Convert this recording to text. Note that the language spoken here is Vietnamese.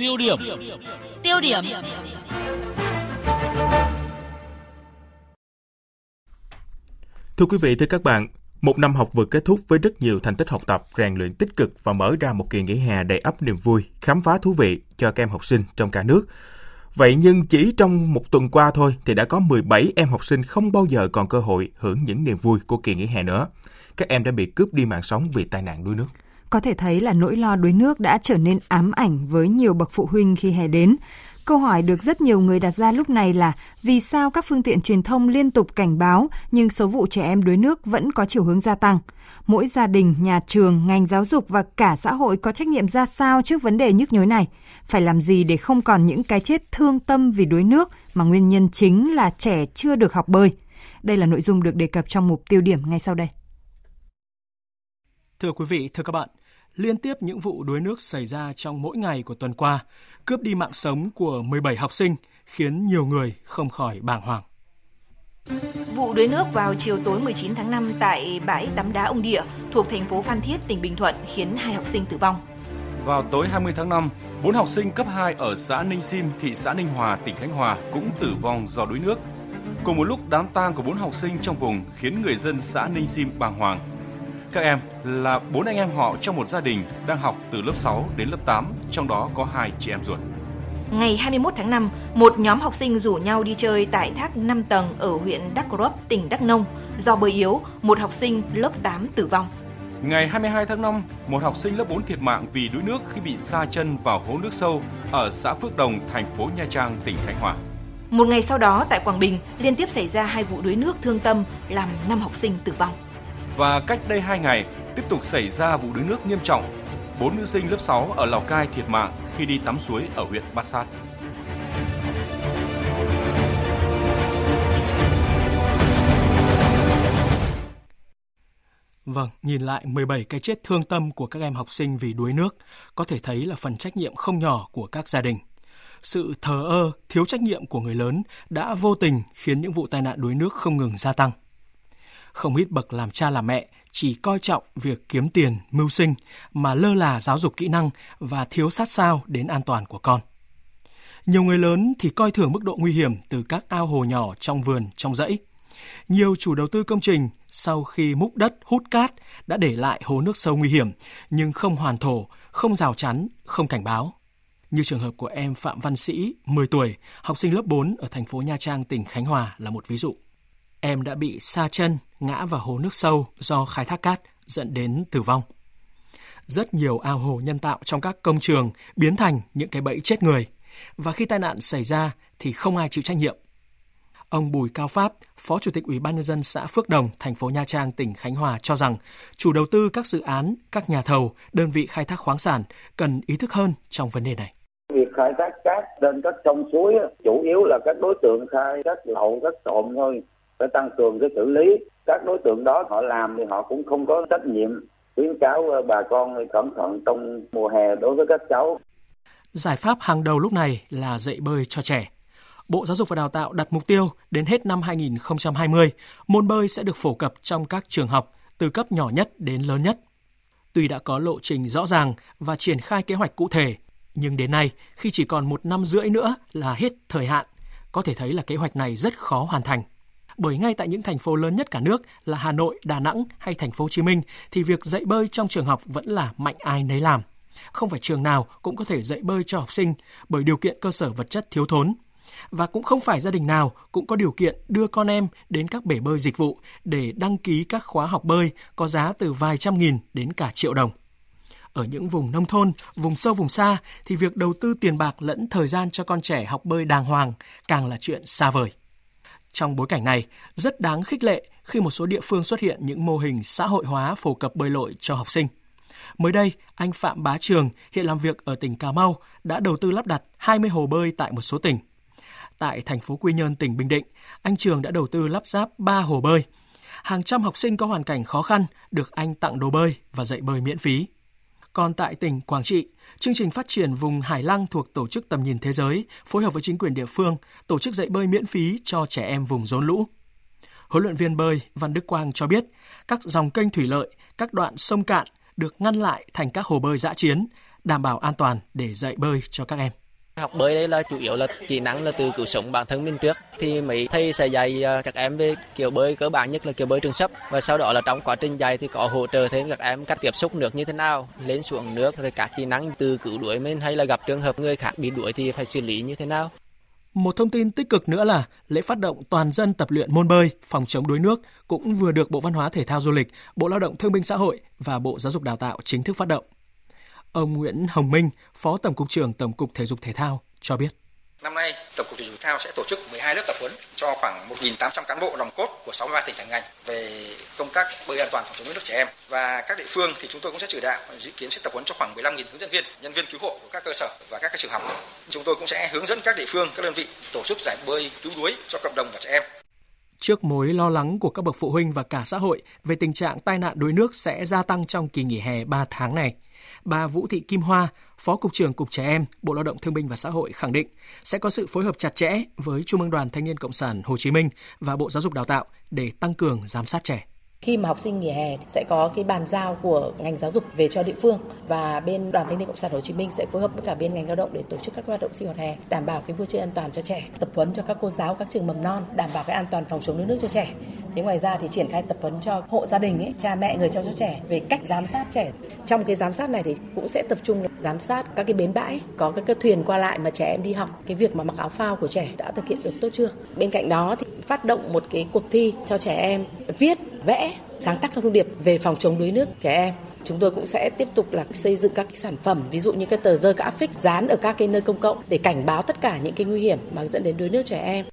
Tiêu điểm. Tiêu điểm. Thưa quý vị, thưa các bạn, một năm học vừa kết thúc với rất nhiều thành tích học tập, rèn luyện tích cực và mở ra một kỳ nghỉ hè đầy ắp niềm vui, khám phá thú vị cho các em học sinh trong cả nước. Vậy nhưng chỉ trong một tuần qua thôi thì đã có 17 em học sinh không bao giờ còn cơ hội hưởng những niềm vui của kỳ nghỉ hè nữa. Các em đã bị cướp đi mạng sống vì tai nạn đuối nước. Có thể thấy là nỗi lo đuối nước đã trở nên ám ảnh với nhiều bậc phụ huynh khi hè đến. Câu hỏi được rất nhiều người đặt ra lúc này là vì sao các phương tiện truyền thông liên tục cảnh báo nhưng số vụ trẻ em đuối nước vẫn có chiều hướng gia tăng? Mỗi gia đình, nhà trường, ngành giáo dục và cả xã hội có trách nhiệm ra sao trước vấn đề nhức nhối này? Phải làm gì để không còn những cái chết thương tâm vì đuối nước mà nguyên nhân chính là trẻ chưa được học bơi? Đây là nội dung được đề cập trong mục tiêu điểm ngay sau đây. Thưa quý vị, thưa các bạn, liên tiếp những vụ đuối nước xảy ra trong mỗi ngày của tuần qua, cướp đi mạng sống của 17 học sinh, khiến nhiều người không khỏi bàng hoàng. Vụ đuối nước vào chiều tối 19 tháng 5 tại bãi tắm đá ông Địa thuộc thành phố Phan Thiết, tỉnh Bình Thuận khiến hai học sinh tử vong. Vào tối 20 tháng 5, bốn học sinh cấp 2 ở xã Ninh Sim, thị xã Ninh Hòa, tỉnh Khánh Hòa cũng tử vong do đuối nước. Cùng một lúc đám tang của bốn học sinh trong vùng khiến người dân xã Ninh Sim bàng hoàng. Các em là bốn anh em họ trong một gia đình đang học từ lớp 6 đến lớp 8, trong đó có hai chị em ruột. Ngày 21 tháng 5, một nhóm học sinh rủ nhau đi chơi tại thác 5 tầng ở huyện Đắk Rấp, tỉnh Đắk Nông. Do bơi yếu, một học sinh lớp 8 tử vong. Ngày 22 tháng 5, một học sinh lớp 4 thiệt mạng vì đuối nước khi bị sa chân vào hố nước sâu ở xã Phước Đồng, thành phố Nha Trang, tỉnh Khánh Hòa. Một ngày sau đó tại Quảng Bình liên tiếp xảy ra hai vụ đuối nước thương tâm làm 5 học sinh tử vong. Và cách đây 2 ngày, tiếp tục xảy ra vụ đuối nước nghiêm trọng. Bốn nữ sinh lớp 6 ở Lào Cai thiệt mạng khi đi tắm suối ở huyện Bát Sát. Vâng, nhìn lại 17 cái chết thương tâm của các em học sinh vì đuối nước, có thể thấy là phần trách nhiệm không nhỏ của các gia đình. Sự thờ ơ, thiếu trách nhiệm của người lớn đã vô tình khiến những vụ tai nạn đuối nước không ngừng gia tăng. Không ít bậc làm cha làm mẹ chỉ coi trọng việc kiếm tiền, mưu sinh mà lơ là giáo dục kỹ năng và thiếu sát sao đến an toàn của con. Nhiều người lớn thì coi thường mức độ nguy hiểm từ các ao hồ nhỏ trong vườn, trong dãy. Nhiều chủ đầu tư công trình sau khi múc đất hút cát đã để lại hồ nước sâu nguy hiểm nhưng không hoàn thổ, không rào chắn, không cảnh báo. Như trường hợp của em Phạm Văn Sĩ, 10 tuổi, học sinh lớp 4 ở thành phố Nha Trang, tỉnh Khánh Hòa là một ví dụ. Em đã bị sa chân, ngã vào hồ nước sâu do khai thác cát dẫn đến tử vong. Rất nhiều ao hồ nhân tạo trong các công trường biến thành những cái bẫy chết người. Và khi tai nạn xảy ra thì không ai chịu trách nhiệm. Ông Bùi Cao Pháp, Phó Chủ tịch Ủy ban nhân dân xã Phước Đồng, thành phố Nha Trang, tỉnh Khánh Hòa cho rằng chủ đầu tư các dự án, các nhà thầu, đơn vị khai thác khoáng sản cần ý thức hơn trong vấn đề này. Việc khai thác cát trên các sông suối chủ yếu là các đối tượng khai thác lậu, các trộm thôi phải tăng cường cái xử lý các đối tượng đó họ làm thì họ cũng không có trách nhiệm khuyến cáo ờ, bà con cẩn thận trong mùa hè đối với các cháu. Giải pháp hàng đầu lúc này là dạy bơi cho trẻ. Bộ Giáo dục và Đào tạo đặt mục tiêu đến hết năm 2020, môn bơi sẽ được phổ cập trong các trường học từ cấp nhỏ nhất đến lớn nhất. Tuy đã có lộ trình rõ ràng và triển khai kế hoạch cụ thể, nhưng đến nay, khi chỉ còn một năm rưỡi nữa là hết thời hạn, có thể thấy là kế hoạch này rất khó hoàn thành bởi ngay tại những thành phố lớn nhất cả nước là Hà Nội, Đà Nẵng hay thành phố Hồ Chí Minh thì việc dạy bơi trong trường học vẫn là mạnh ai nấy làm. Không phải trường nào cũng có thể dạy bơi cho học sinh bởi điều kiện cơ sở vật chất thiếu thốn. Và cũng không phải gia đình nào cũng có điều kiện đưa con em đến các bể bơi dịch vụ để đăng ký các khóa học bơi có giá từ vài trăm nghìn đến cả triệu đồng. Ở những vùng nông thôn, vùng sâu vùng xa thì việc đầu tư tiền bạc lẫn thời gian cho con trẻ học bơi đàng hoàng càng là chuyện xa vời. Trong bối cảnh này, rất đáng khích lệ khi một số địa phương xuất hiện những mô hình xã hội hóa phổ cập bơi lội cho học sinh. Mới đây, anh Phạm Bá Trường, hiện làm việc ở tỉnh Cà Mau, đã đầu tư lắp đặt 20 hồ bơi tại một số tỉnh. Tại thành phố Quy Nhơn, tỉnh Bình Định, anh Trường đã đầu tư lắp ráp 3 hồ bơi. Hàng trăm học sinh có hoàn cảnh khó khăn được anh tặng đồ bơi và dạy bơi miễn phí. Còn tại tỉnh Quảng Trị, chương trình phát triển vùng Hải Lăng thuộc Tổ chức Tầm nhìn Thế giới phối hợp với chính quyền địa phương tổ chức dạy bơi miễn phí cho trẻ em vùng rốn lũ. Huấn luyện viên bơi Văn Đức Quang cho biết, các dòng kênh thủy lợi, các đoạn sông cạn được ngăn lại thành các hồ bơi dã chiến, đảm bảo an toàn để dạy bơi cho các em. Học bơi đây là chủ yếu là kỹ năng là từ cứu sống bản thân mình trước thì mấy thầy sẽ dạy ờ, các em về kiểu bơi cơ bản nhất là kiểu bơi trường sấp và sau đó là trong quá trình dạy thì có hỗ trợ thêm các em cách tiếp xúc nước như thế nào lên xuống nước rồi các kỹ năng từ cứu đuổi mình hay là gặp trường hợp người khác bị đuổi thì phải xử lý như thế nào. Một thông tin tích cực nữa là lễ phát động toàn dân tập luyện môn bơi, phòng chống đuối nước cũng vừa được Bộ Văn hóa Thể thao Du lịch, Bộ Lao động Thương binh Xã hội và Bộ Giáo dục Đào tạo chính thức phát động. Ông Nguyễn Hồng Minh, Phó Tổng cục trưởng Tổng cục Thể dục Thể thao cho biết. Năm nay, Tổng cục Thể dục Thể thao sẽ tổ chức 12 lớp tập huấn cho khoảng 1.800 cán bộ nòng cốt của 63 tỉnh thành ngành về công tác bơi an toàn phòng chống đuối nước trẻ em và các địa phương thì chúng tôi cũng sẽ chỉ đạo dự kiến sẽ tập huấn cho khoảng 15.000 hướng dẫn viên, nhân viên cứu hộ của các cơ sở và các trường học. Chúng tôi cũng sẽ hướng dẫn các địa phương, các đơn vị tổ chức giải bơi cứu đuối cho cộng đồng và trẻ em. Trước mối lo lắng của các bậc phụ huynh và cả xã hội về tình trạng tai nạn đuối nước sẽ gia tăng trong kỳ nghỉ hè 3 tháng này, bà Vũ Thị Kim Hoa, Phó Cục trưởng Cục Trẻ Em, Bộ Lao động Thương binh và Xã hội khẳng định sẽ có sự phối hợp chặt chẽ với Trung ương Đoàn Thanh niên Cộng sản Hồ Chí Minh và Bộ Giáo dục Đào tạo để tăng cường giám sát trẻ. Khi mà học sinh nghỉ hè sẽ có cái bàn giao của ngành giáo dục về cho địa phương và bên Đoàn Thanh niên Cộng sản Hồ Chí Minh sẽ phối hợp với cả bên ngành lao động để tổ chức các hoạt động sinh hoạt hè, đảm bảo cái vui chơi an toàn cho trẻ, tập huấn cho các cô giáo các trường mầm non, đảm bảo cái an toàn phòng chống đuối nước cho trẻ. Thế ngoài ra thì triển khai tập huấn cho hộ gia đình ấy, cha mẹ người chăm sóc trẻ về cách giám sát trẻ. Trong cái giám sát này thì cũng sẽ tập trung giám sát các cái bến bãi, có các cái thuyền qua lại mà trẻ em đi học, cái việc mà mặc áo phao của trẻ đã thực hiện được tốt chưa. Bên cạnh đó thì phát động một cái cuộc thi cho trẻ em viết, vẽ, sáng tác các thông điệp về phòng chống đuối nước trẻ em. Chúng tôi cũng sẽ tiếp tục là xây dựng các sản phẩm ví dụ như cái tờ rơi áp phích dán ở các cái nơi công cộng để cảnh báo tất cả những cái nguy hiểm mà dẫn đến đuối nước trẻ em.